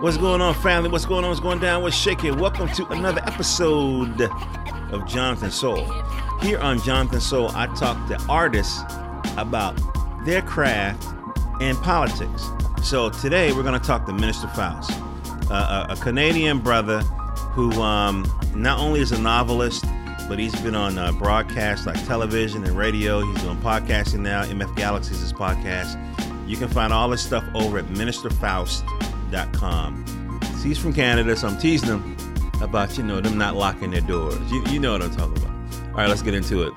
What's going on, family? What's going on? What's going down? What's shaking? Welcome to another episode of Jonathan Soul. Here on Jonathan Soul, I talk to artists about their craft and politics. So today we're going to talk to Minister Faust, a, a, Canadian brother who um, not only is a novelist, but he's been on uh, broadcasts like television and radio. He's doing podcasting now. MF Galaxy is his podcast. You can find all this stuff over at ministerfaust.com. See, he's from Canada, so I'm teasing him about, you know, them not locking their doors. You, you know what I'm talking about. All right, let's get into it.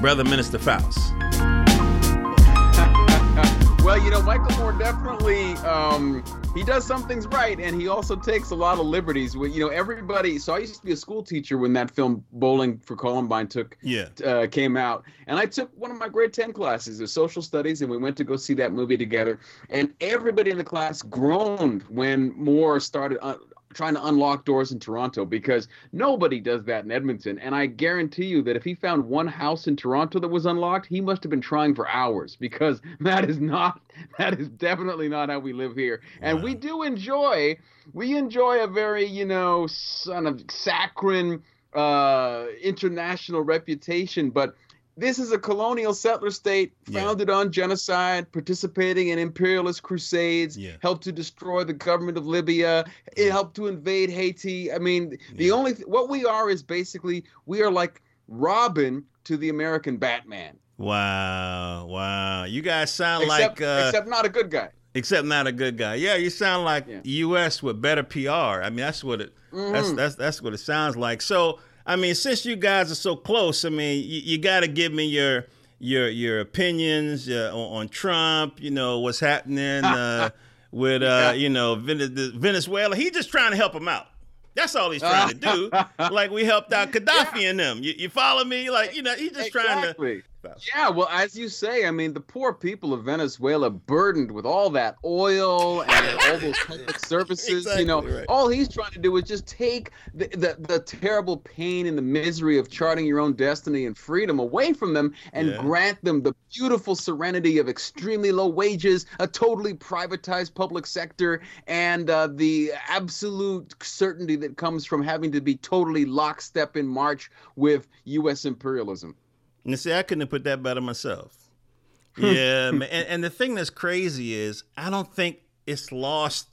Brother Minister Faust. Well, you know, Michael Moore definitely um, he does some things right, and he also takes a lot of liberties. With you know, everybody. So I used to be a school teacher when that film Bowling for Columbine took yeah uh, came out, and I took one of my grade ten classes of social studies, and we went to go see that movie together. And everybody in the class groaned when Moore started uh, trying to unlock doors in Toronto because nobody does that in Edmonton. And I guarantee you that if he found one house in Toronto that was unlocked, he must have been trying for hours because that is not that is definitely not how we live here. And we do enjoy we enjoy a very, you know, son of saccharine uh international reputation, but this is a colonial settler state founded yeah. on genocide, participating in imperialist crusades, yeah. helped to destroy the government of Libya, it helped to invade Haiti. I mean, yeah. the only th- what we are is basically we are like Robin to the American Batman. Wow, wow. You guys sound except, like uh, except not a good guy. Except not a good guy. Yeah, you sound like US with better PR. I mean, that's what it mm-hmm. that's that's that's what it sounds like. So I mean, since you guys are so close, I mean, you, you got to give me your your your opinions uh, on, on, Trump. You know what's happening uh, with uh, you know Venezuela. He's just trying to help him out. That's all he's trying to do. like we helped out Gaddafi yeah. and them. You, you, follow me? Like you know, he's just exactly. trying to yeah, well, as you say, I mean, the poor people of Venezuela burdened with all that oil and all those public services. Exactly, you know, right. all he's trying to do is just take the, the, the terrible pain and the misery of charting your own destiny and freedom away from them and yeah. grant them the beautiful serenity of extremely low wages, a totally privatized public sector, and uh, the absolute certainty that comes from having to be totally lockstep in march with U.S. imperialism. And see, I couldn't have put that better myself. Hmm. Yeah, and, and the thing that's crazy is I don't think it's lost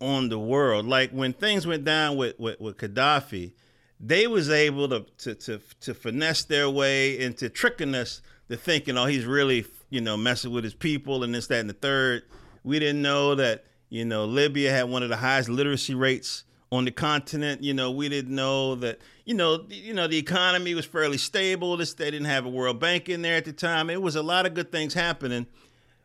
on the world. Like when things went down with with, with Gaddafi, they was able to, to to to finesse their way into tricking us to thinking, oh, he's really you know messing with his people and this, that, and the third. We didn't know that you know Libya had one of the highest literacy rates on the continent. You know, we didn't know that. You know, you know, the economy was fairly stable. This they didn't have a World Bank in there at the time. It was a lot of good things happening,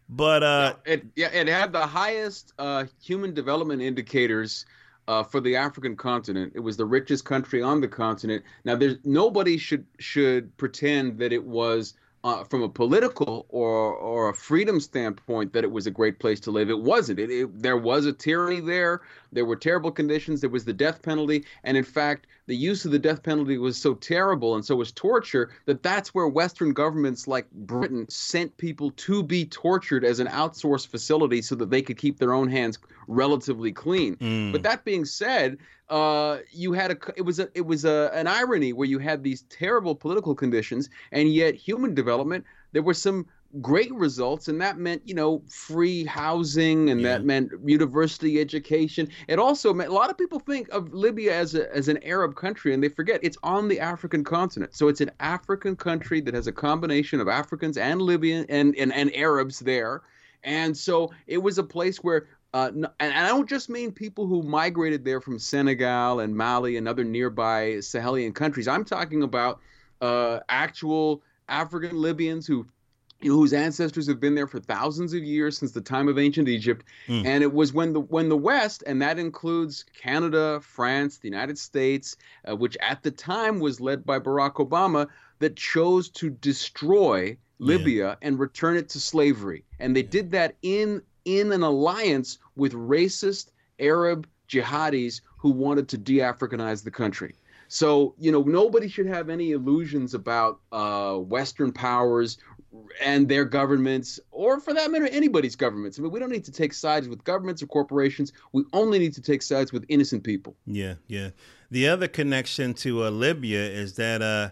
but uh, yeah, it yeah, it had the highest uh, human development indicators. Uh, for the African continent, it was the richest country on the continent. Now, there's nobody should should pretend that it was uh, from a political or or a freedom standpoint that it was a great place to live. It wasn't. It, it, there was a tyranny there. There were terrible conditions. There was the death penalty, and in fact, the use of the death penalty was so terrible and so was torture that that's where Western governments like Britain sent people to be tortured as an outsourced facility so that they could keep their own hands relatively clean. Mm. But that being said, uh, you had a it was a it was a an irony where you had these terrible political conditions and yet human development there were some great results and that meant you know free housing and yeah. that meant university education it also meant a lot of people think of libya as a, as an arab country and they forget it's on the african continent so it's an african country that has a combination of africans and libyan and and, and arabs there and so it was a place where uh, and I don't just mean people who migrated there from Senegal and Mali and other nearby Sahelian countries. I'm talking about uh, actual African Libyans who whose ancestors have been there for thousands of years since the time of ancient Egypt. Mm. And it was when the when the West, and that includes Canada, France, the United States, uh, which at the time was led by Barack Obama, that chose to destroy Libya yeah. and return it to slavery. And they yeah. did that in in an alliance with racist Arab jihadis who wanted to de-Africanize the country. So, you know, nobody should have any illusions about uh, Western powers and their governments, or for that matter, anybody's governments. I mean, we don't need to take sides with governments or corporations. We only need to take sides with innocent people. Yeah, yeah. The other connection to uh, Libya is that uh,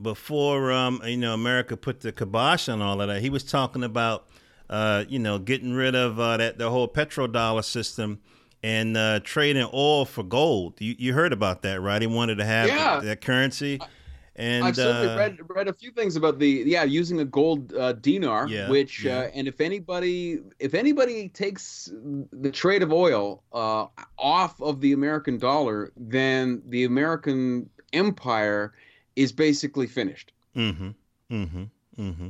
before um, you know America put the kibosh on all of that, he was talking about uh, you know getting rid of uh, that the whole petrodollar system and uh, trading oil for gold. You, you heard about that, right? He wanted to have yeah. that currency. And I've certainly uh, read read a few things about the yeah using a gold uh, dinar, yeah, which yeah. Uh, and if anybody if anybody takes the trade of oil uh, off of the American dollar, then the American empire is basically finished. Mm-hmm. Mm-hmm. Mm-hmm.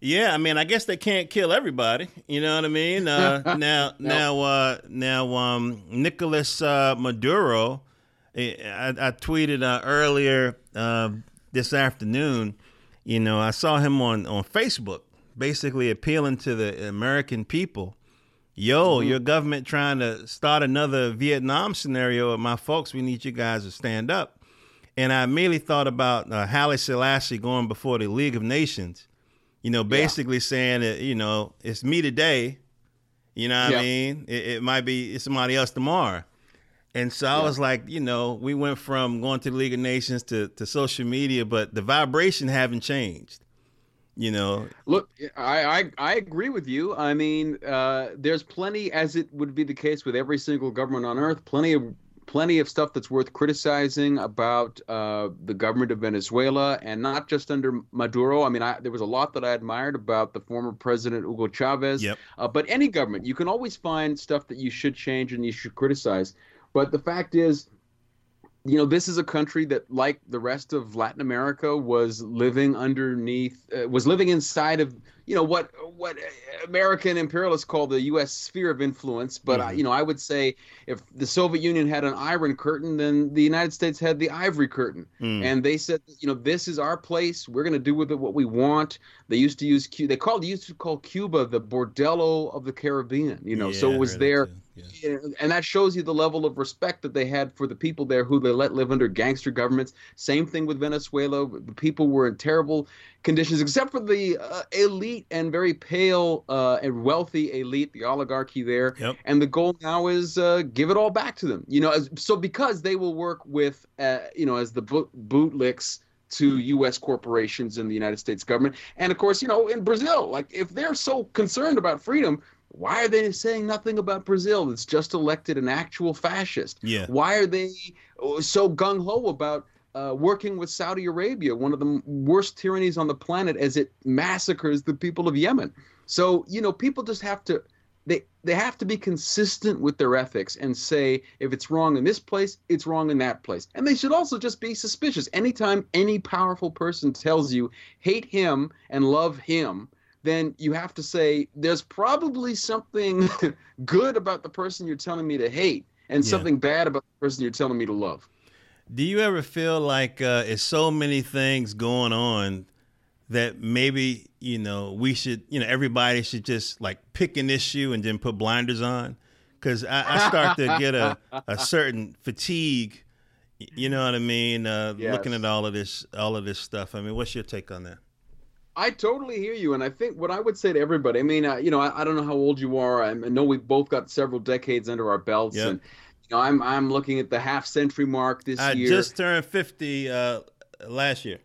Yeah, I mean, I guess they can't kill everybody. You know what I mean? Uh, now, no. now, uh, now, um, Nicolas uh, Maduro. I, I tweeted uh, earlier uh, this afternoon. You know, I saw him on on Facebook, basically appealing to the American people. Yo, mm-hmm. your government trying to start another Vietnam scenario my folks. We need you guys to stand up. And I immediately thought about uh, Haile Selassie going before the League of Nations, you know, basically yeah. saying that, you know, it's me today. You know what yeah. I mean? It, it, might be somebody else tomorrow. And so I yeah. was like, you know, we went from going to the League of Nations to, to social media, but the vibration haven't changed. You know, look, I I, I agree with you. I mean, uh, there's plenty, as it would be the case with every single government on earth, plenty of plenty of stuff that's worth criticizing about uh, the government of Venezuela, and not just under Maduro. I mean, I, there was a lot that I admired about the former president Hugo Chavez. Yep. Uh, but any government, you can always find stuff that you should change and you should criticize. But the fact is, you know, this is a country that, like the rest of Latin America, was living underneath, uh, was living inside of, you know, what what American imperialists call the U.S. sphere of influence. But mm-hmm. I, you know, I would say if the Soviet Union had an iron curtain, then the United States had the ivory curtain. Mm. And they said, you know, this is our place. We're going to do with it what we want. They used to use they called used to call Cuba the bordello of the Caribbean. You know, yeah, so it was there. Yeah. And that shows you the level of respect that they had for the people there who they let live under gangster governments. Same thing with Venezuela. The people were in terrible conditions, except for the uh, elite and very pale uh, and wealthy elite, the oligarchy there. Yep. And the goal now is uh, give it all back to them. You know, as, so because they will work with, uh, you know, as the boot, bootlicks to U.S. corporations and the United States government. And of course, you know, in Brazil, like if they're so concerned about freedom, why are they saying nothing about Brazil that's just elected an actual fascist? Yeah. Why are they uh, so gung ho about uh, working with Saudi Arabia, one of the worst tyrannies on the planet, as it massacres the people of Yemen. So you know, people just have to they they have to be consistent with their ethics and say if it's wrong in this place, it's wrong in that place. And they should also just be suspicious. Anytime any powerful person tells you hate him and love him, then you have to say there's probably something good about the person you're telling me to hate and yeah. something bad about the person you're telling me to love. Do you ever feel like uh, it's so many things going on that maybe you know we should you know everybody should just like pick an issue and then put blinders on? Because I, I, start to get a, a certain fatigue. You know what I mean? Uh, yes. Looking at all of this, all of this stuff. I mean, what's your take on that? I totally hear you, and I think what I would say to everybody. I mean, uh, you know, I, I, don't know how old you are. I know we've both got several decades under our belts, yep. and you know, I'm I'm looking at the half century mark this I year. I just turned fifty uh, last year.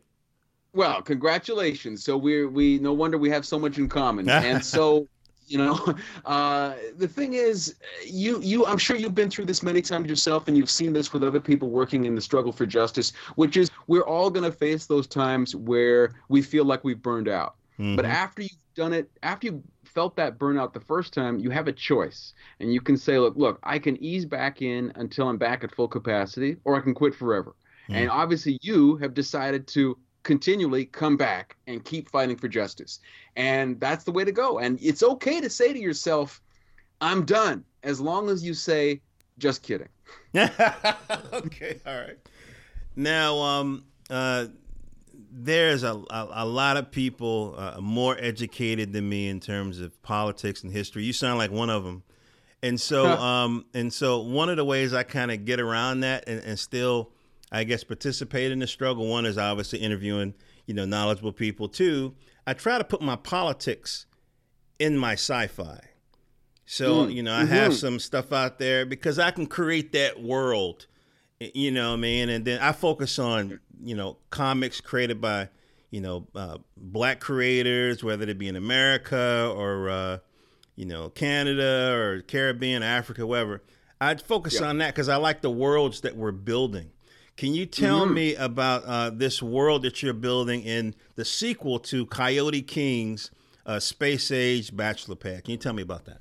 Well, congratulations. So we we no wonder we have so much in common. and so you know uh, the thing is you you i'm sure you've been through this many times yourself and you've seen this with other people working in the struggle for justice which is we're all going to face those times where we feel like we've burned out mm-hmm. but after you've done it after you felt that burnout the first time, you have a choice. And you can say, look, look, I can ease back in until I'm back at full capacity, or I can quit forever. Mm. And obviously, you have decided to continually come back and keep fighting for justice. And that's the way to go. And it's okay to say to yourself, I'm done, as long as you say, just kidding. okay, all right. Now, um, uh, there's a, a, a, lot of people uh, more educated than me in terms of politics and history. You sound like one of them. And so, um, and so one of the ways I kind of get around that and, and, still, I guess, participate in the struggle. One is obviously interviewing, you know, knowledgeable people. Two, I try to put my politics in my sci-fi. So mm. you know, I mm-hmm. have some stuff out there because I can create that world. You know, I mean, and then I focus on you know comics created by you know uh, black creators, whether it be in America or uh, you know Canada or Caribbean, Africa, wherever. I'd focus yep. on that because I like the worlds that we're building. Can you tell mm-hmm. me about uh, this world that you're building in the sequel to Coyote King's uh, Space Age Bachelor Pad? Can you tell me about that?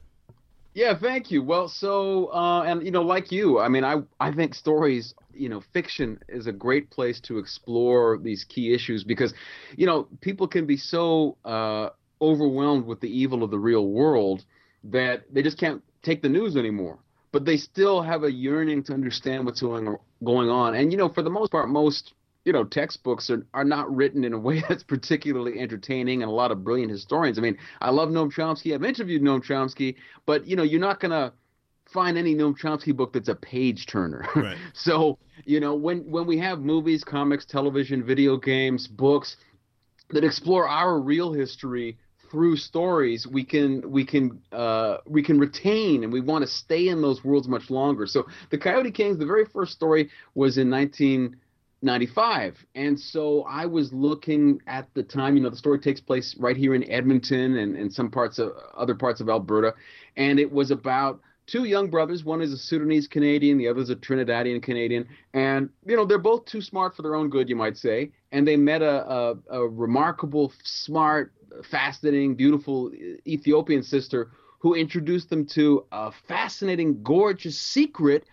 Yeah, thank you. Well, so uh, and you know, like you, I mean, I I think stories, you know, fiction is a great place to explore these key issues because, you know, people can be so uh, overwhelmed with the evil of the real world that they just can't take the news anymore. But they still have a yearning to understand what's going going on. And you know, for the most part, most you know textbooks are, are not written in a way that's particularly entertaining and a lot of brilliant historians i mean i love noam chomsky i've interviewed noam chomsky but you know you're not going to find any noam chomsky book that's a page turner right. so you know when when we have movies comics television video games books that explore our real history through stories we can we can uh, we can retain and we want to stay in those worlds much longer. So the coyote kings the very first story was in 1995, and so i was looking at the time you know the story takes place right here in edmonton and, and some parts of other parts of alberta. And it was about two young brothers one is a sudanese canadian the other is a trinidadian canadian. And you know they're both too smart for their own good you might say. And they met a, a, a remarkable smart fascinating beautiful ethiopian sister who introduced them to a fascinating gorgeous secret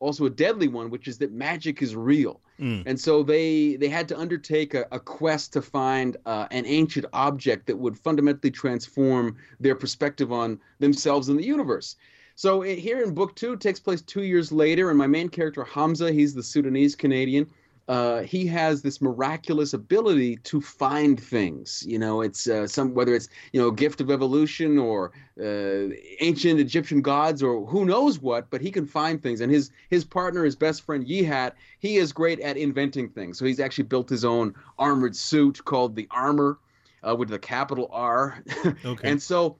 also a deadly one which is that magic is real Mm. And so they they had to undertake a, a quest to find uh, an ancient object that would fundamentally transform their perspective on themselves and the universe. So it, here in book two takes place two years later, and my main character Hamza, he's the Sudanese Canadian uh, he has this miraculous ability to find things. You know, it's uh, some whether it's you know gift of evolution or uh, ancient Egyptian gods or who knows what, but he can find things. And his his partner, his best friend Yehat, he is great at inventing things. So he's actually built his own armored suit called the Armor, uh, with the capital R. Okay. and so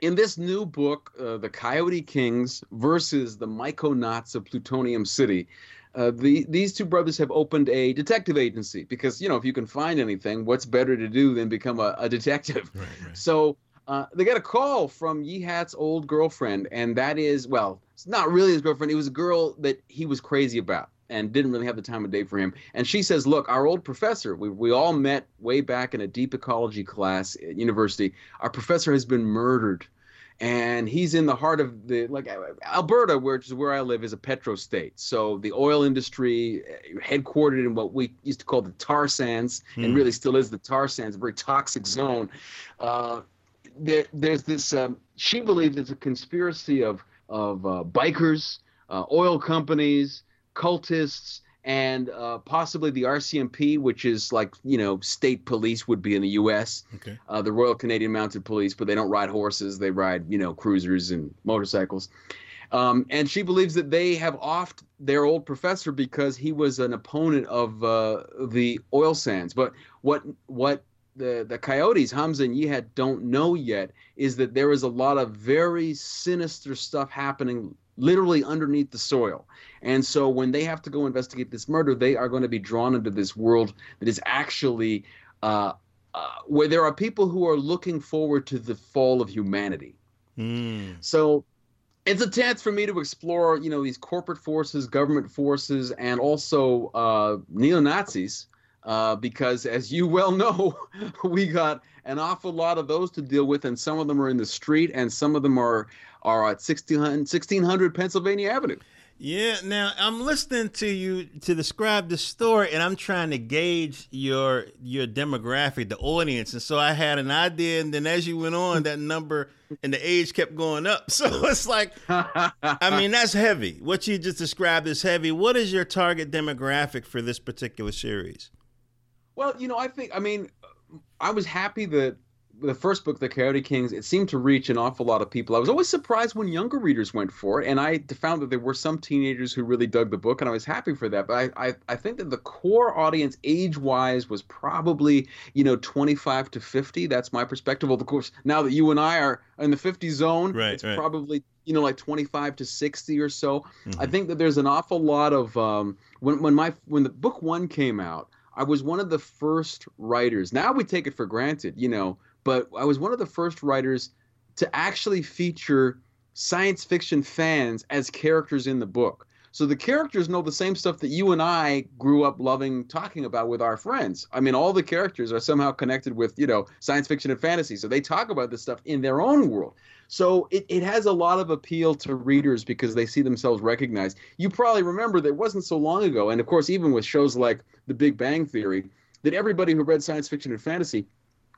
in this new book, uh, The Coyote Kings versus the Myconauts of Plutonium City, uh, the, these two brothers have opened a detective agency because you know if you can find anything, what's better to do than become a, a detective? Right, right. So uh, they get a call from Yehat's old girlfriend, and that is well, it's not really his girlfriend. It was a girl that he was crazy about and didn't really have the time of day for him. And she says, "Look, our old professor, we we all met way back in a deep ecology class at university. Our professor has been murdered." and he's in the heart of the like Alberta, which is where I live, is a petro state. So the oil industry, uh, headquartered in what we used to call the tar sands, mm. and hmm. really still is the tar sands, a very toxic zone. Uh, there, there's this. Um, she believes it's a conspiracy of of uh, bikers, uh, oil companies, cultists, and uh, possibly the RCMP, which is like you know state police would be in the U.S. Okay. Uh, the Royal Canadian Mounted Police, but they don't ride horses; they ride you know cruisers and motorcycles. Um, and she believes that they have offed their old professor because he was an opponent of uh, the oil sands. But what what the the coyotes Hamza and Yehat don't know yet is that there is a lot of very sinister stuff happening literally underneath the soil. And so when they have to go investigate this murder, they are going to be drawn into this world that is actually uh, uh, where there are people who are looking forward to the fall of humanity. Mm. So it's a chance for me to explore, you know, these corporate forces, government forces, and also uh, neo Nazis. Uh, because as you well know, we got an awful lot of those to deal with, and some of them are in the street, and some of them are are at 1600, 1600 Pennsylvania Avenue. Yeah, now I'm listening to you to describe the story, and I'm trying to gauge your your demographic, the audience, and so I had an idea, and then as you went on, that number and the age kept going up. So it's like, I mean, that's heavy. What you just described is heavy. What is your target demographic for this particular series? Well, you know, I think, I mean, I was happy that the first book, The Coyote Kings, it seemed to reach an awful lot of people. I was always surprised when younger readers went for it, and I found that there were some teenagers who really dug the book, and I was happy for that. But I, I, I think that the core audience, age wise, was probably you know 25 to 50. That's my perspective. Of course, now that you and I are in the 50 zone, right, it's right. probably you know like 25 to 60 or so. Mm-hmm. I think that there's an awful lot of um, when when my when the book one came out. I was one of the first writers. Now we take it for granted, you know, but I was one of the first writers to actually feature science fiction fans as characters in the book. So the characters know the same stuff that you and I grew up loving talking about with our friends. I mean, all the characters are somehow connected with, you know, science fiction and fantasy. So they talk about this stuff in their own world. So it, it has a lot of appeal to readers because they see themselves recognized. You probably remember that it wasn't so long ago, and of course, even with shows like The Big Bang Theory, that everybody who read science fiction and fantasy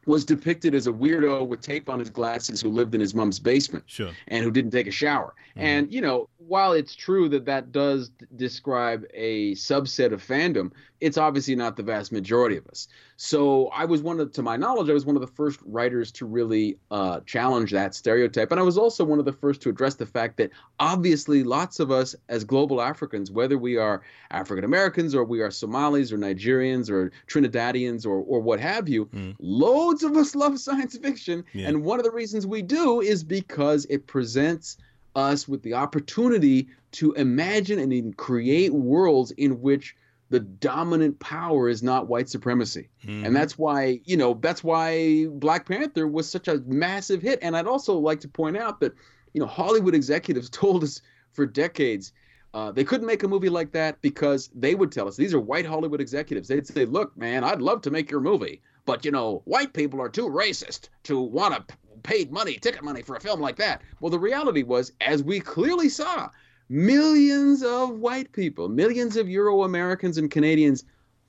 was depicted as a weirdo with tape on his glasses who lived in his mom's basement sure. and who didn't take a shower. Mm-hmm. And, you know, while it's true that that does d- describe a subset of fandom, it's obviously not the vast majority of us. So I was one of, to my knowledge, I was one of the first writers to really uh, challenge that stereotype. And I was also one of the first to address the fact that obviously lots of us as global Africans, whether we are African Americans or we are Somalis or Nigerians or Trinidadians or, or what have you, mm. loads of us love science fiction. Yeah. And one of the reasons we do is because it presents us with the opportunity to imagine and even create worlds in which the dominant power is not white supremacy. Mm-hmm. And that's why, you know, that's why Black Panther was such a massive hit. And I'd also like to point out that, you know, Hollywood executives told us for decades uh, they couldn't make a movie like that because they would tell us these are white Hollywood executives. They'd say, "Look, man, I'd love to make your movie, but you know, white people are too racist to want to paid money, ticket money for a film like that." Well, the reality was, as we clearly saw, millions of white people, millions of Euro Americans and Canadians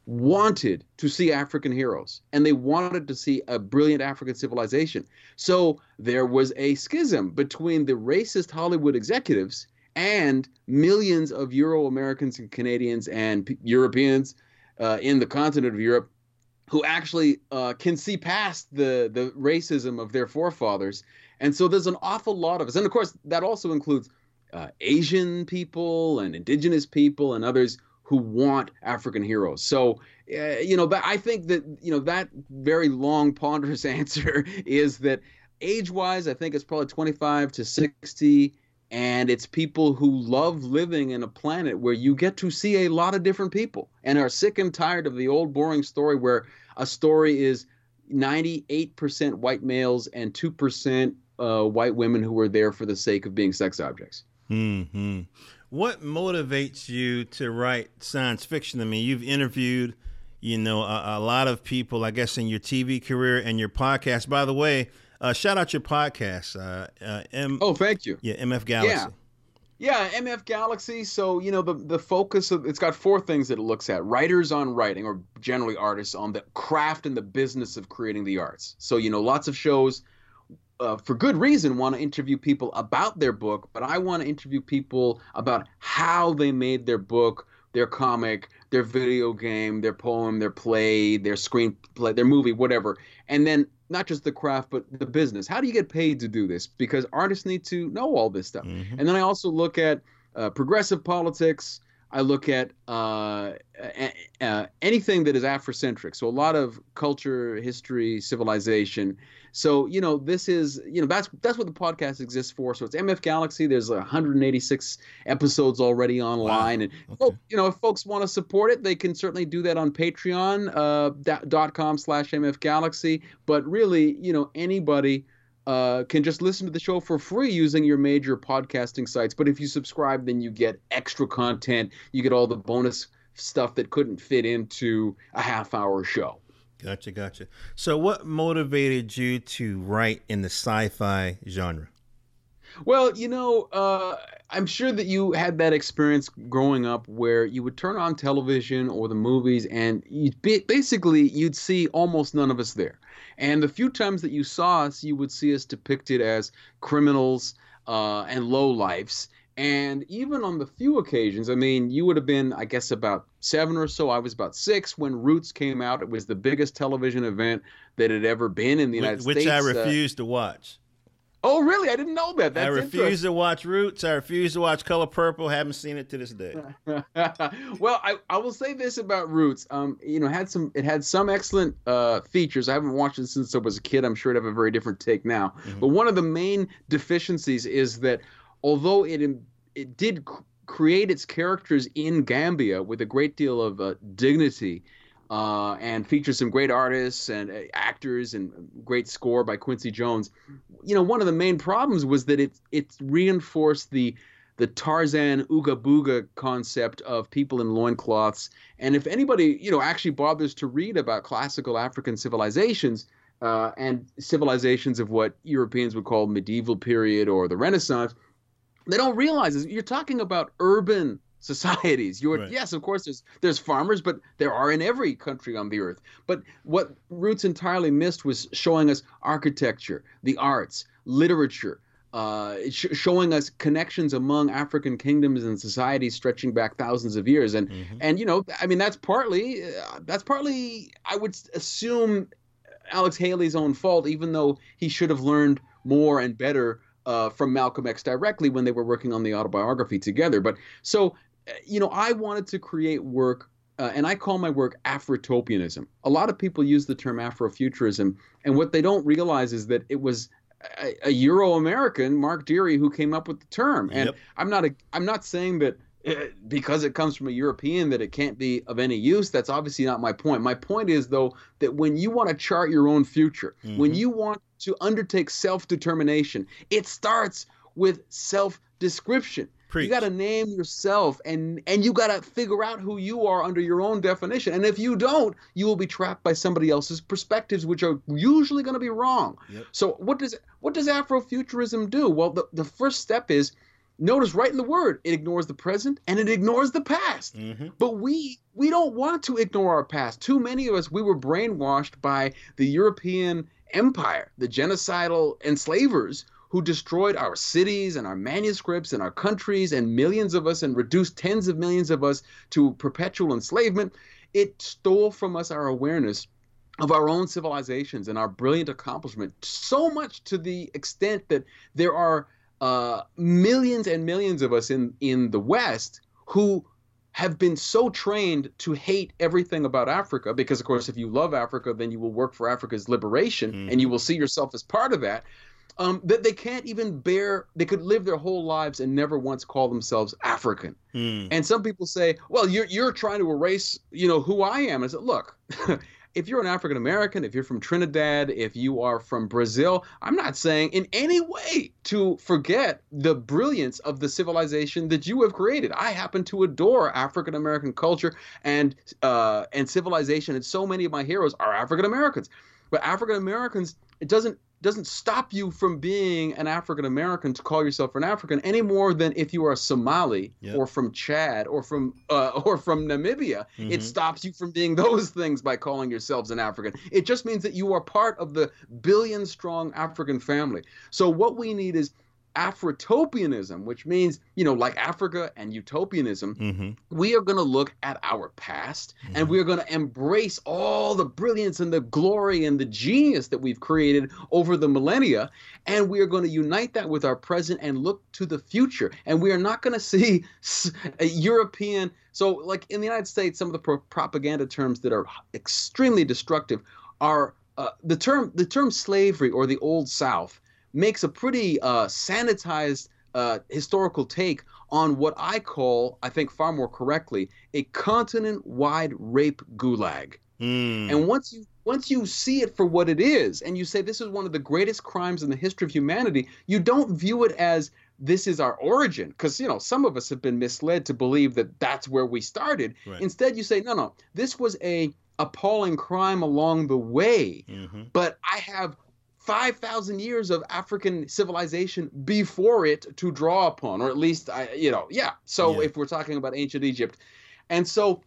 wanted to see African heroes and they wanted to see a brilliant African civilization. So there was a schism between the racist Hollywood executives and millions of Euro Americans and Canadians and P- Europeans uh, in the continent of Europe who actually uh, can see past the the racism of their forefathers. And so there's an awful lot of us, and of course that also includes uh, Asian people and indigenous people and others who want African heroes. So, uh, you know, I think that you know that very long, ponderous answer is that age-wise, I think it's probably 25 to 60, and it's people who love living in a planet where you get to see a lot of different people and are sick and tired of the old boring story where a story is 98% white males and 2% uh, white women who are there for the sake of being sex objects. Hmm. What motivates you to write science fiction? I mean, you've interviewed, you know, a, a, lot of people. I guess in your TV career and your podcast. By the way, uh, shout out your podcast. Uh, uh, M- oh, thank you. Yeah, MF Galaxy. Yeah. Yeah, MF Galaxy. So you know the the focus of it's got four things that it looks at: writers on writing, or generally artists on the craft and the business of creating the arts. So you know lots of shows uh, for good reason, want to interview people about their book, but I want to interview people about how they made their book, their comic, their video game, their poem, their play, their screenplay, their movie, whatever. And then not just the craft, but the business. How do you get paid to do this? Because artists need to know all this stuff. Mm-hmm. And then I also look at uh, progressive politics. I look at uh, uh, anything that is Afrocentric. So a lot of culture, history, civilization. So you know, this is you know that's that's what the podcast exists for. So it's MF Galaxy. There's 186 episodes already online, wow. and okay. oh, you know, if folks want to support it, they can certainly do that on Patreon uh, dot com slash MF Galaxy. But really, you know, anybody. Uh, can just listen to the show for free using your major podcasting sites. But if you subscribe, then you get extra content. You get all the bonus stuff that couldn't fit into a half hour show. Gotcha, gotcha. So, what motivated you to write in the sci fi genre? Well, you know, uh, I'm sure that you had that experience growing up where you would turn on television or the movies, and you basically you'd see almost none of us there. And the few times that you saw us, you would see us depicted as criminals uh, and low lives And even on the few occasions, I mean, you would have been, I guess, about seven or so. I was about six when Roots came out. It was the biggest television event that had ever been in the United which, States. Which I refused uh, to watch. Oh, really? I didn't know that. That's I refuse to watch Roots. I refuse to watch Color Purple. Haven't seen it to this day. well, I, I will say this about Roots. Um, you know, had some it had some excellent uh, features. I haven't watched it since I was a kid. I'm sure it'd have a very different take now. Mm-hmm. But one of the main deficiencies is that although it it did create its characters in Gambia with a great deal of uh, dignity uh, and features some great artists and uh, actors and great score by Quincy Jones. You know, one of the main problems was that it it reinforced the the Tarzan Ooga Booga concept of people in loincloths. And if anybody, you know, actually bothers to read about classical African civilizations uh, and civilizations of what Europeans would call medieval period or the Renaissance, they don't realize is you're talking about urban societies. You're right. yes, of course there's there's farmers, but there are in every country on the earth. But what Roots entirely missed was showing us architecture, the arts, literature, uh, sh- showing us connections among African kingdoms and societies stretching back thousands of years. And mm-hmm. and you know, I mean, that's partly uh, that's partly I would assume Alex Haley's own fault, even though he should have learned more and better uh, from Malcolm X directly when they were working on the autobiography together. But so you know, I wanted to create work, uh, and I call my work Afrotopianism. A lot of people use the term Afrofuturism, and what they don't realize is that it was a, a Euro American, Mark Dery, who came up with the term. And yep. I'm not a, I'm not saying that it, uh, because it comes from a European that it can't be of any use. That's obviously not my point. My point is though that when you want to chart your own future, mm-hmm. when you want to undertake self-determination, it starts with self-description. Preach. You got to name yourself and and you got to figure out who you are under your own definition. And if you don't, you will be trapped by somebody else's perspectives, which are usually going to be wrong. Yep. So what does what does Afrofuturism do? Well, the, the first step is notice right in the word it ignores the present and it ignores the past mm-hmm. but we we don't want to ignore our past too many of us we were brainwashed by the european empire the genocidal enslavers who destroyed our cities and our manuscripts and our countries and millions of us and reduced tens of millions of us to perpetual enslavement, it stole from us our awareness of our own civilizations and our brilliant accomplishment so much to the extent that there are uh, millions and millions of us in, in the West who have been so trained to hate everything about Africa because, of course, if you love Africa, then you will work for Africa's liberation mm. and you will see yourself as part of that um, that they can't even bear, they could live their whole lives and never once call themselves African. Mm. And some people say, well, you're, you're trying to erase, you know, who I am. I said, look, if you're an African American, if you're from Trinidad, if you are from Brazil, I'm not saying in any way to forget the brilliance of the civilization that you have created. I happen to adore African American culture and uh, and civilization, and so many of my heroes are African Americans. But African Americans, it doesn't doesn't stop you from being an African American to call yourself an African any more than if you are a Somali yep. or from Chad or from uh, or from Namibia. Mm-hmm. It stops you from being those things by calling yourselves an African. It just means that you are part of the billion strong African family. So what we need is Afrotopianism, which means, you know, like Africa and utopianism, mm-hmm. we are going to look at our past mm-hmm. and we are going to embrace all the brilliance and the glory and the genius that we've created over the millennia. And we are going to unite that with our present and look to the future. And we are not going to see a European. So, like in the United States, some of the pro- propaganda terms that are extremely destructive are uh, the term the term slavery or the old South makes a pretty uh, sanitized uh, historical take on what I call, I think far more correctly, a continent-wide rape gulag. Mm. And once you once you see it for what it is, and you say this is one of the greatest crimes in the history of humanity, you don't view it as this is our origin because you know some of us have been misled to believe that that's where we started right. instead you say no no this was a appalling crime along the way mm-hmm. but i have 5,000 years of African civilization before it to draw upon, or at least, I, you know, yeah. So yeah. if we're talking about ancient Egypt. And so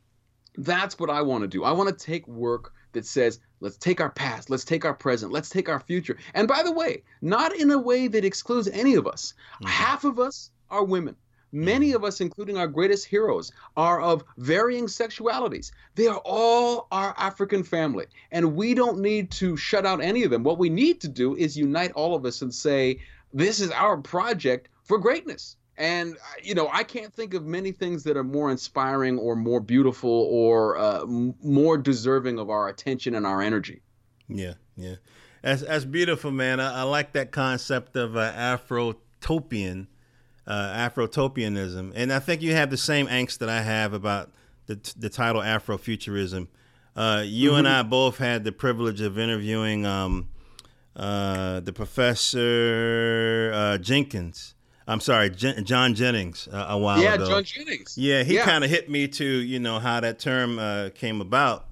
that's what I want to do. I want to take work that says, let's take our past, let's take our present, let's take our future. And by the way, not in a way that excludes any of us. Mm-hmm. Half of us are women. Many of us, including our greatest heroes, are of varying sexualities. They are all our African family, and we don't need to shut out any of them. What we need to do is unite all of us and say, this is our project for greatness. And uh, you know, I can't think of many things that are more inspiring or more beautiful or uh, m- more deserving of our attention and our energy. Yeah, yeah, that's that's beautiful, man. I, I like that concept of uh, Afrotopian, uh, Afrotopianism, and I think you have the same angst that I have about the the title Afrofuturism. Uh, you mm-hmm. and I both had the privilege of interviewing um, uh, the professor uh, Jenkins. I'm sorry, John Jennings uh, a while yeah, ago. Yeah, John Jennings. Yeah, he yeah. kind of hit me to you know how that term uh, came about,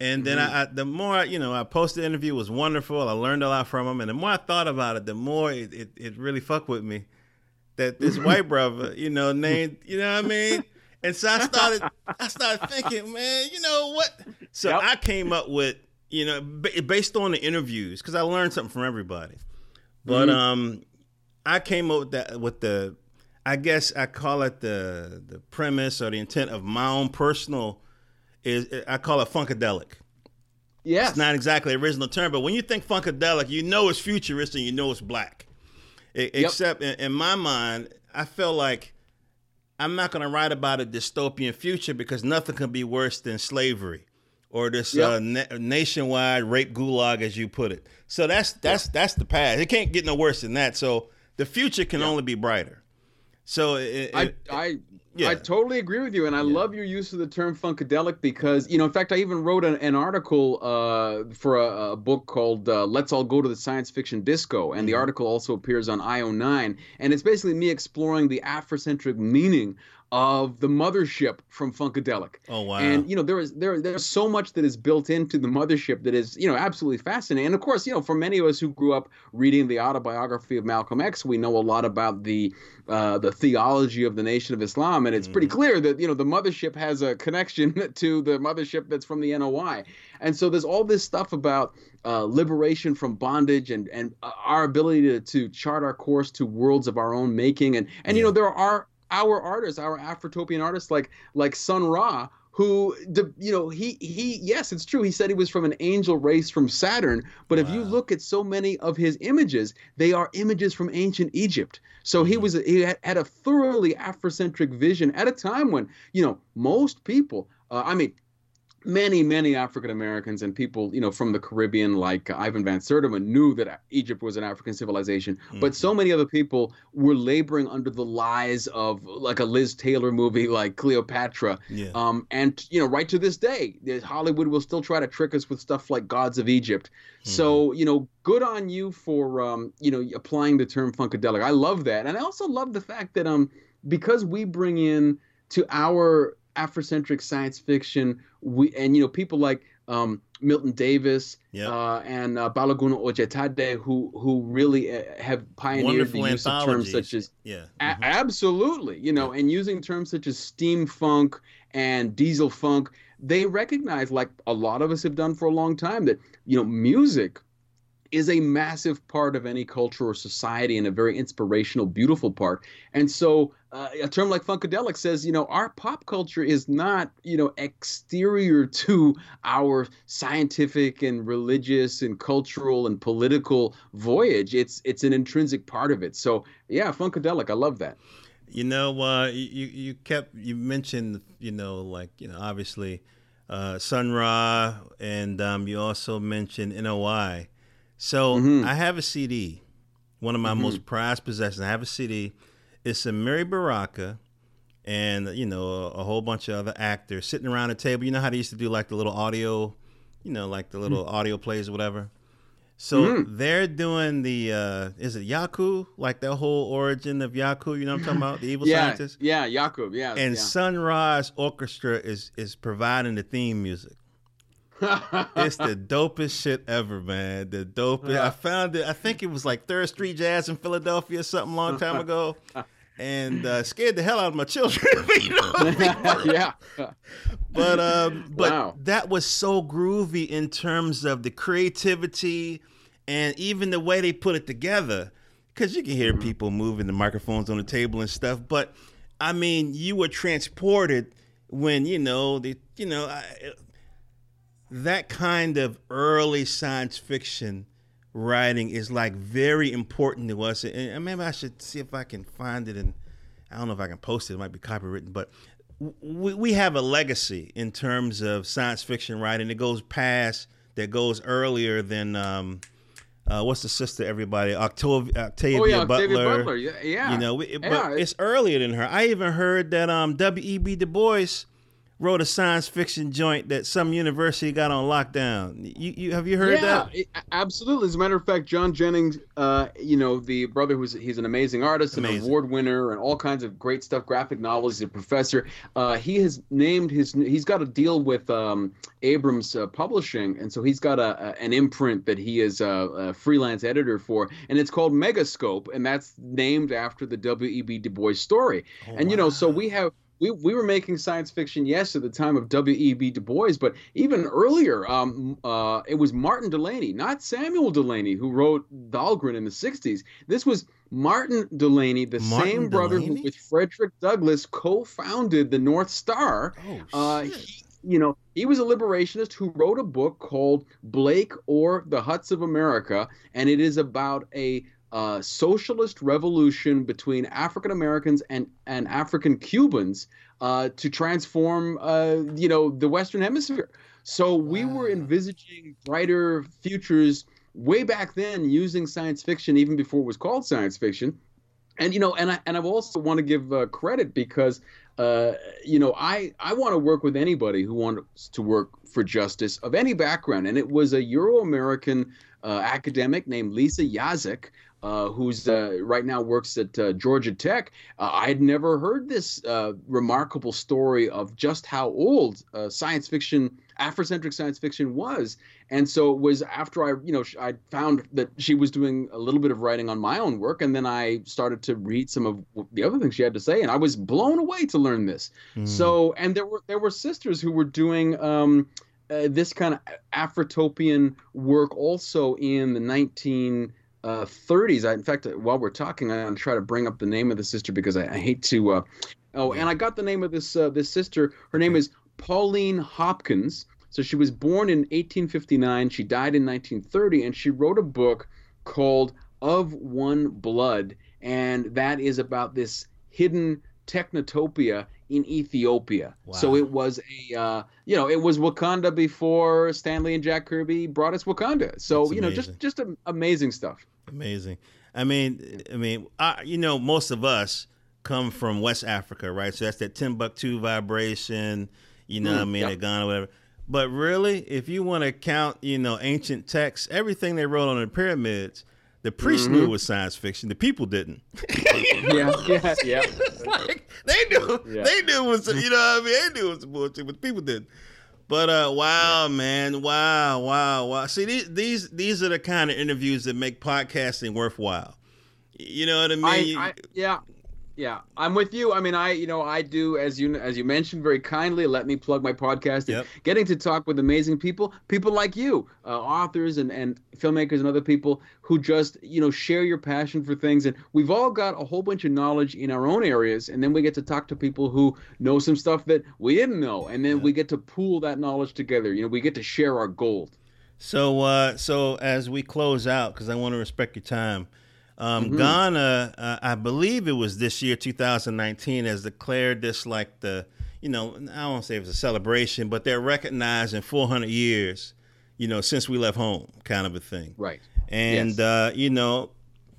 and then mm-hmm. I, I, the more I, you know, I posted the interview was wonderful. I learned a lot from him, and the more I thought about it, the more it, it, it really fucked with me that this white brother, you know, named, you know what I mean. And so I started, I started thinking, man, you know what? So yep. I came up with, you know, based on the interviews, because I learned something from everybody. But mm-hmm. um, I came up with that with the I guess I call it the the premise or the intent of my own personal is I call it funkadelic. Yeah, It's not exactly original term, but when you think funkadelic, you know it's futurist and you know it's black. It, yep. Except in, in my mind, I feel like I'm not going to write about a dystopian future because nothing can be worse than slavery or this yep. uh, na- nationwide rape gulag, as you put it. So that's that's yep. that's the past. It can't get no worse than that. So the future can only be brighter. So it, I, I yeah. I totally agree with you, and I yeah. love your use of the term funkadelic because you know, in fact, I even wrote an, an article uh, for a, a, book called uh, "Let's All Go to the Science Fiction Disco," and mm-hmm. the article also appears on IO9, and it's basically me exploring the Afrocentric meaning of the mothership from Funkadelic. Oh wow! And you know there is there there's so much that is built into the mothership that is you know absolutely fascinating. And of course, you know for many of us who grew up reading the autobiography of Malcolm X, we know a lot about the uh, the theology of the Nation of Islam, and it's mm-hmm. pretty clear that you know the mothership has a connection to the mothership that's from the NOI. And so there's all this stuff about uh, liberation from bondage and and uh, our ability to, to chart our course to worlds of our own making. And and yeah. you know there are our artists, our Afrotopian artists like like Sun Ra, who you know he he yes it's true he said he was from an angel race from saturn but wow. if you look at so many of his images they are images from ancient egypt so he mm-hmm. was he had a thoroughly afrocentric vision at a time when you know most people uh, i mean many, many African Americans and people, you know, from the Caribbean, like Ivan Van Sertima, knew that Egypt was an African civilization. Mm-hmm. But so many other people were laboring under the lies of like a Liz Taylor movie, like Cleopatra. Yeah. Um, and you know, right to this day, Hollywood will still try to trick us with stuff like Gods of Egypt. Mm-hmm. So you know, good on you for um, you know, applying the term funkadelic. I love that, and I also love the fact that um, because we bring in to our Afrocentric science fiction. We and you know people like um, Milton Davis yep. uh, and uh, Balogun Ojetade, who who really uh, have pioneered Wonderful the use of terms such as yeah, mm-hmm. absolutely, you know, yeah. and using terms such as steam funk and diesel funk. They recognize, like a lot of us have done for a long time, that you know music is a massive part of any culture or society and a very inspirational, beautiful part. And so uh, a term like funkadelic says, you know, our pop culture is not, you know, exterior to our scientific and religious and cultural and political voyage. It's it's an intrinsic part of it. So yeah, funkadelic, I love that. You know, uh, you you kept you mentioned, you know, like you know, obviously, uh, Sun Ra, and um, you also mentioned NOI. So mm-hmm. I have a CD, one of my mm-hmm. most prized possessions. I have a CD. It's Amiri Baraka and you know a, a, whole bunch of other actors sitting around a table. You know how they used to do like the little audio, you know, like the little mm-hmm. audio plays or whatever. So mm-hmm. they're doing the uh is it Yaku? Like the whole origin of Yaku, you know what I'm talking about? The evil yeah, scientist? Yeah, Yakub, yeah. And yeah. Sun Ra's orchestra is is providing the theme music it's the dopest shit ever, man. The dopest. Yeah. I found it. I think it was like Third Street Jazz in Philadelphia, something long time ago, and uh, scared the hell out of my children. yeah. But um, but wow. that was so groovy in terms of the creativity and even the way they put it together. Because you can hear mm-hmm. people moving the microphones on the table and stuff, but I mean, you were transported when you know the you know I, that kind of early science fiction writing is like very important to us. And maybe I should see if I can find it and I don't know if I can post it. It might be copywritten, but we, we have a legacy in terms of science fiction writing. It goes past that goes earlier than um, uh, what's the sister? Everybody, Octavia, Octavia, oh, yeah, Butler. Octavia Butler. Yeah, yeah. You know, it, yeah, but it's earlier than her. I even heard that um, W. E. B. Du Bois wrote a science fiction joint that some university got on lockdown. You, you have you heard yeah, that? It, absolutely. As a matter of fact, John Jennings, uh, you know, the brother who's he's an amazing artist, amazing. an award winner, and all kinds of great stuff. Graphic novels. He's a professor. Uh, he has named his. He's got a deal with um, Abrams uh, Publishing, and so he's got a, a, an imprint that he is a, a, freelance editor for, and it's called Megascope, and that's named after the W. E. B. Du Bois story. Oh, and you know, so we have we, we were making science fiction, yes, at the time of W.E.B. Du Bois, but even earlier, um, uh, it was Martin Delany, not Samuel Delany, who wrote Dhalgren in the 60s. This was Martin Delany, the Martin same brother who, with Frederick Douglass, co founded the North Star. Oh, uh, he, you know, he was a liberationist who wrote a book called Blake or the Huts of America, and it is about a uh, socialist revolution between African Americans and, and African Cubans uh, to transform, uh, you know, the Western Hemisphere. So we wow. were envisaging brighter futures way back then using science fiction, even before it was called science fiction. And you know, and I and I also want to give uh, credit because uh, you know I I want to work with anybody who wants to work for justice of any background. And it was a Euro American uh, academic named Lisa Yaszek uh, who's uh, right now works at uh, Georgia Tech. Uh, I had never heard this uh, remarkable story of just how old uh, science fiction, Afrocentric science fiction was. And so it was after I, you know, I found that she was doing a little bit of writing on my own work, and then I started to read some of the other things she had to say, and I was blown away to learn this. Mm. So, and there were there were sisters who were doing. Um, uh, this kind of Afrotopian work also in the 19 uh, 30s. I, in fact, while we're talking, I'm gonna try to bring up the name of the sister because I, I hate to. Uh, oh, and I got the name of this uh, this sister. Her name is Pauline Hopkins. So she was born in 1859. She died in 1930, and she wrote a book called Of One Blood, and that is about this hidden technotopia in Ethiopia. Wow. So it was a, uh, you know, it was Wakanda before Stan Lee and Jack Kirby brought us Wakanda. So That's you know, just just amazing stuff. Amazing. I mean, I mean, I, you know, most of us come from West Africa, right? So that's that Timbuktu vibration. You know, mm, I mean, yep. Ghana, whatever. But really, if you want to count, you know, ancient texts, everything they wrote on the pyramids, the priests mm-hmm. knew it was science fiction. The people didn't. yeah, yeah, yeah. like they knew, yeah. they knew it was, you know, what I mean, they knew it was bullshit, but the people didn't. But uh, wow, yeah. man, wow, wow, wow. See, these these these are the kind of interviews that make podcasting worthwhile. You know what I mean? I, I, yeah, yeah, I'm with you. I mean, I you know I do as you as you mentioned very kindly. Let me plug my podcast. Yep. Getting to talk with amazing people, people like you, uh, authors and and filmmakers and other people who just you know share your passion for things. And we've all got a whole bunch of knowledge in our own areas, and then we get to talk to people who know some stuff that we didn't know, and then we get to pool that knowledge together. You know, we get to share our gold. So uh, so as we close out, because I want to respect your time. Um, mm-hmm. Ghana, uh, I believe it was this year, 2019, has declared this like the, you know, I don't say it was a celebration, but they're recognizing 400 years, you know, since we left home, kind of a thing. Right. And yes. uh, you know,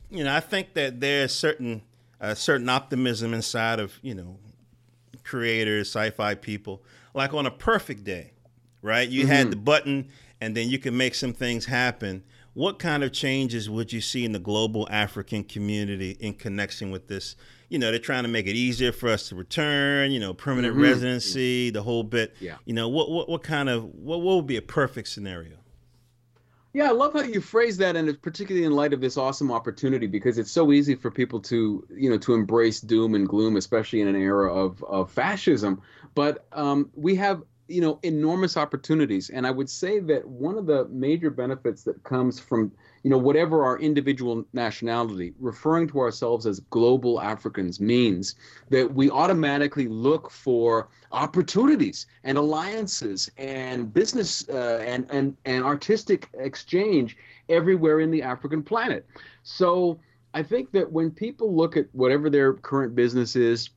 you know, I think that there's certain a certain optimism inside of you know creators, sci-fi people. Like on a perfect day, right? You mm-hmm. had the button, and then you can make some things happen what kind of changes would you see in the global African community in connection with this? You know, they're trying to make it easier for us to return. You know, permanent mm-hmm. residency, the whole bit. Yeah. You know, what what what kind of what what would be a perfect scenario? Yeah, I love how you phrase that, and particularly in light of this awesome opportunity, because it's so easy for people to, you know, to embrace doom and gloom, especially in an era of of fascism. But um, we have you know enormous opportunities. And i would say that one of the major benefits that comes from you know whatever our individual nationality referring to ourselves as global africans means that we automatically look for opportunities and alliances and business uh, and and and artistic exchange everywhere in the african planet. So i think that when people look at whatever their current business is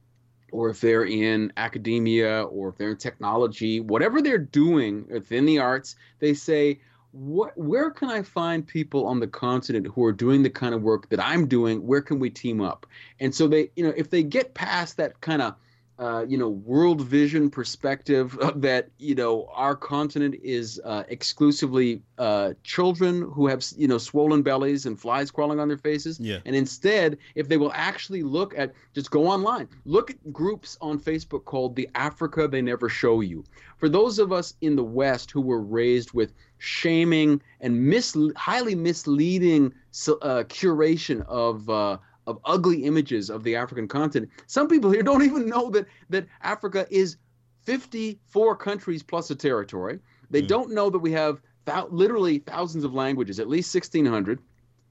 or if they're in academia or if they're in technology, whatever they're doing within the arts, they say, what, where can I find people on the continent who are doing the kind of work that I'm doing? Where can we team up? And so they, you know, if they get past that kind of uh, you know, world vision perspective that you know our continent is uh, exclusively uh, children who have you know swollen bellies and flies crawling on their faces. Yeah. And instead, if they will actually look at, just go online, look at groups on Facebook called the Africa They Never Show You. For those of us in the West who were raised with shaming and mis- highly misleading uh, curation of uh, of ugly images of the African continent. Some people here don't even know that that Africa is 54 countries plus a territory. They mm. don't know that we have th- literally thousands of languages, at least 1600.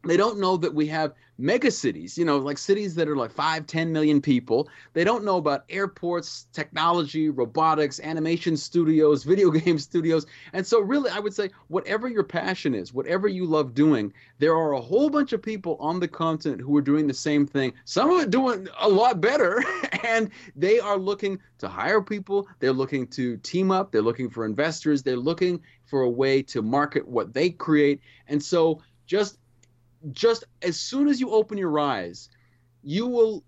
They don't know that we have mega cities, you know, like cities that are like 5, 10 million people. They don't know about airports, technology, robotics, animation studios, video game studios. And so, really, I would say, whatever your passion is, whatever you love doing, there are a whole bunch of people on the continent who are doing the same thing. Some of it doing a lot better. and they are looking to hire people. They're looking to team up. They're looking for investors. They're looking for a way to market what they create. And so, just just as soon as you open your eyes, you will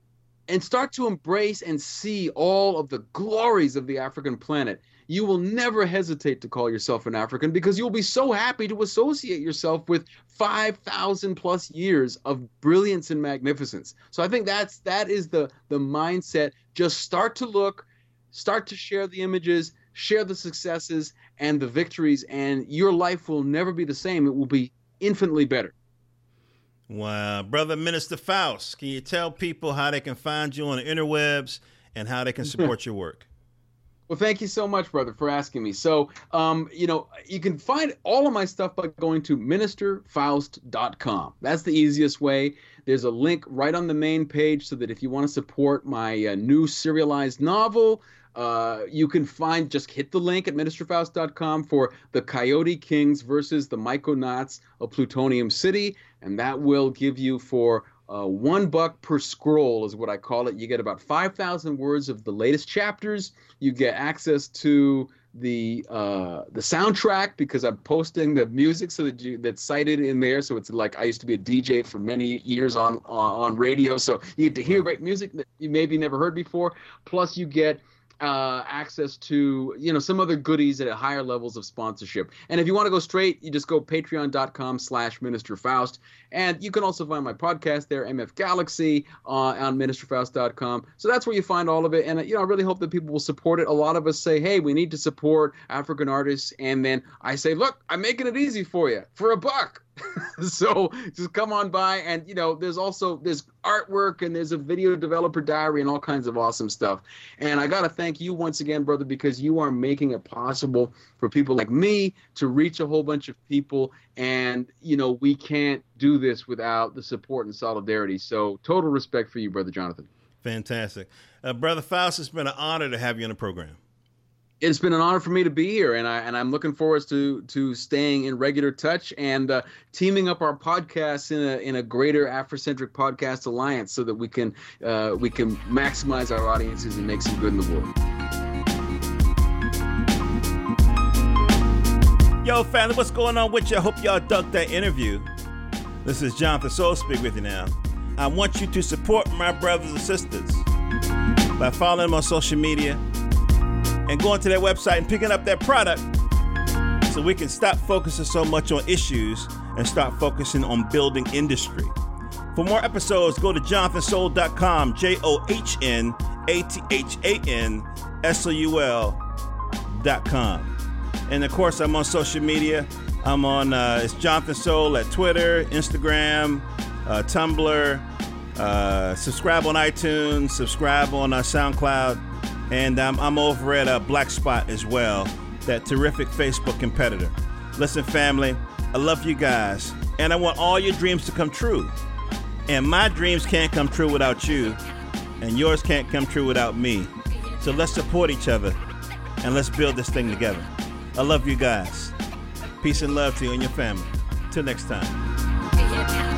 and start to embrace and see all of the glories of the African planet, you will never hesitate to call yourself an African because you'll be so happy to associate yourself with 5,000 plus years of brilliance and magnificence. So I think that's that is the the mindset. Just start to look, start to share the images, share the successes and the victories and your life will never be the same. It will be infinitely better. Wow. Brother Minister Faust, can you tell people how they can find you on the interwebs and how they can support your work? Well, thank you so much, brother, for asking me. So, um, you know, you can find all of my stuff by going to ministerfaust.com. That's the easiest way. There's a link right on the main page so that if you want to support my uh, new serialized novel, uh, you can find just hit the link at ministerfaust.com for the Coyote Kings versus the Myconauts of Plutonium City, and that will give you for uh, one buck per scroll is what I call it. You get about five thousand words of the latest chapters. You get access to the uh, the soundtrack because I'm posting the music so that you that's cited in there. So it's like I used to be a DJ for many years on on, on radio, so you get to hear great music that you maybe never heard before. Plus, you get uh, access to you know some other goodies at higher levels of sponsorship. And if you want to go straight, you just go patreon.com slash Minister Faust. And you can also find my podcast there, MF Galaxy, uh, on ministerfaust.com. So that's where you find all of it. And you know, I really hope that people will support it. A lot of us say, hey, we need to support African artists. And then I say, look, I'm making it easy for you for a buck. so just come on by and you know there's also there's artwork and there's a video developer diary and all kinds of awesome stuff. And i got to thank you once again brother because you are making it possible for people like me to reach a whole bunch of people. And you know we can't do this without the support and solidarity. So total respect for you brother jonathan. Fantastic. Uh, brother faust it's been an honor to have you on the program it's been an honor for me to be here, and I and I'm looking forward to to staying in regular touch and uh, teaming up our podcasts in a in a greater Afrocentric podcast alliance, so that we can uh, we can maximize our audiences and make some good in the world. Yo, family, what's going on with you? I hope y'all dug that interview. This is Jonathan Soul Speak with you now. I want you to support my brothers and sisters by following them on social media and going to their website and picking up their product so we can stop focusing so much on issues and start focusing on building industry. For more episodes, go to jonathansoul.com, J O H N A T H A N S O U L.com. And of course, I'm on social media. I'm on, uh, it's Jonathan Soul at Twitter, Instagram, uh, Tumblr. Uh, subscribe on iTunes, subscribe on uh, SoundCloud. And um, I'm over at uh, Black Spot as well. that terrific Facebook competitor. Listen, family, I love you guys, and I want all your dreams to come true. And my dreams can't come true without you, and yours can't come true without me. So let's support each other and let's build this thing together. I love you guys. Peace and love to you and your family. Till next time.